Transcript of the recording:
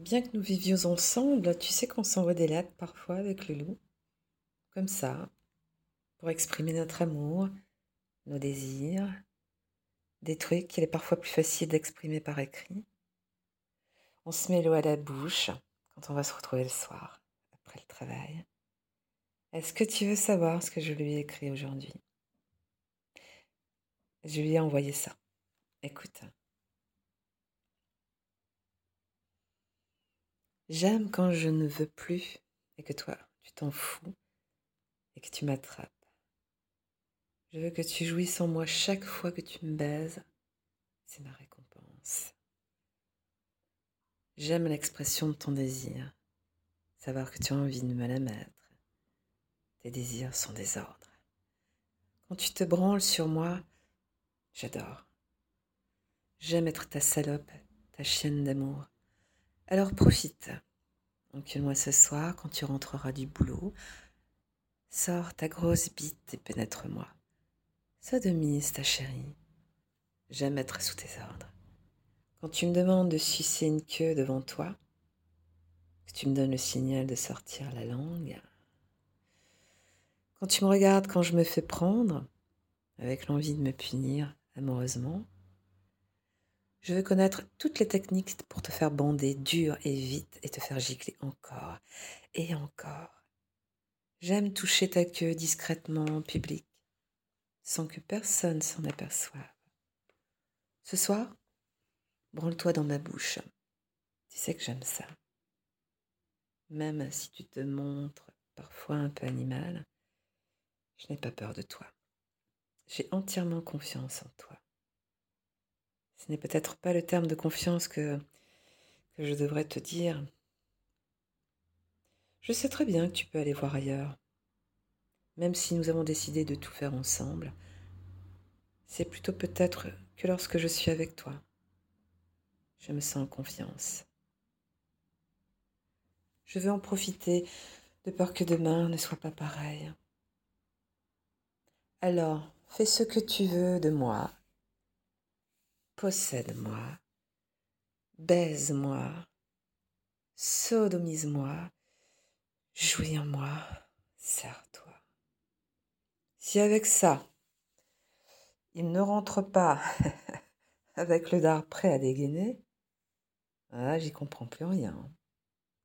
Bien que nous vivions ensemble, tu sais qu'on s'envoie des lettres parfois avec le loup, comme ça, pour exprimer notre amour, nos désirs, des trucs qu'il est parfois plus facile d'exprimer par écrit. On se met l'eau à la bouche quand on va se retrouver le soir, après le travail. Est-ce que tu veux savoir ce que je lui ai écrit aujourd'hui? Je lui ai envoyé ça. Écoute. J'aime quand je ne veux plus et que toi, tu t'en fous et que tu m'attrapes. Je veux que tu jouisses en moi chaque fois que tu me baises. C'est ma récompense. J'aime l'expression de ton désir, savoir que tu as envie de me la mettre. Tes désirs sont des ordres. Quand tu te branles sur moi, j'adore. J'aime être ta salope, ta chienne d'amour. Alors profite. Encule-moi ce soir quand tu rentreras du boulot. Sors ta grosse bite et pénètre-moi. Sodomise ta chérie. J'aime être sous tes ordres. Quand tu me demandes de sucer une queue devant toi, que tu me donnes le signal de sortir la langue, quand tu me regardes quand je me fais prendre, avec l'envie de me punir amoureusement, je veux connaître toutes les techniques pour te faire bander dur et vite et te faire gicler encore et encore. J'aime toucher ta queue discrètement en public, sans que personne s'en aperçoive. Ce soir, branle-toi dans ma bouche. Tu sais que j'aime ça. Même si tu te montres parfois un peu animal, je n'ai pas peur de toi. J'ai entièrement confiance en toi. Ce n'est peut-être pas le terme de confiance que, je devrais te dire. Je sais très bien que tu peux aller voir ailleurs. Même si nous avons décidé de tout faire ensemble, c'est plutôt peut-être que lorsque je suis avec toi, je me sens en confiance. Je veux en profiter de peur que demain ne soit pas pareil. Alors, fais ce que tu veux de moi possède-moi, baise-moi, sodomise-moi, jouis en moi, serre-toi. Si avec ça, il ne rentre pas avec le dard prêt à dégainer, ah, j'y comprends plus rien.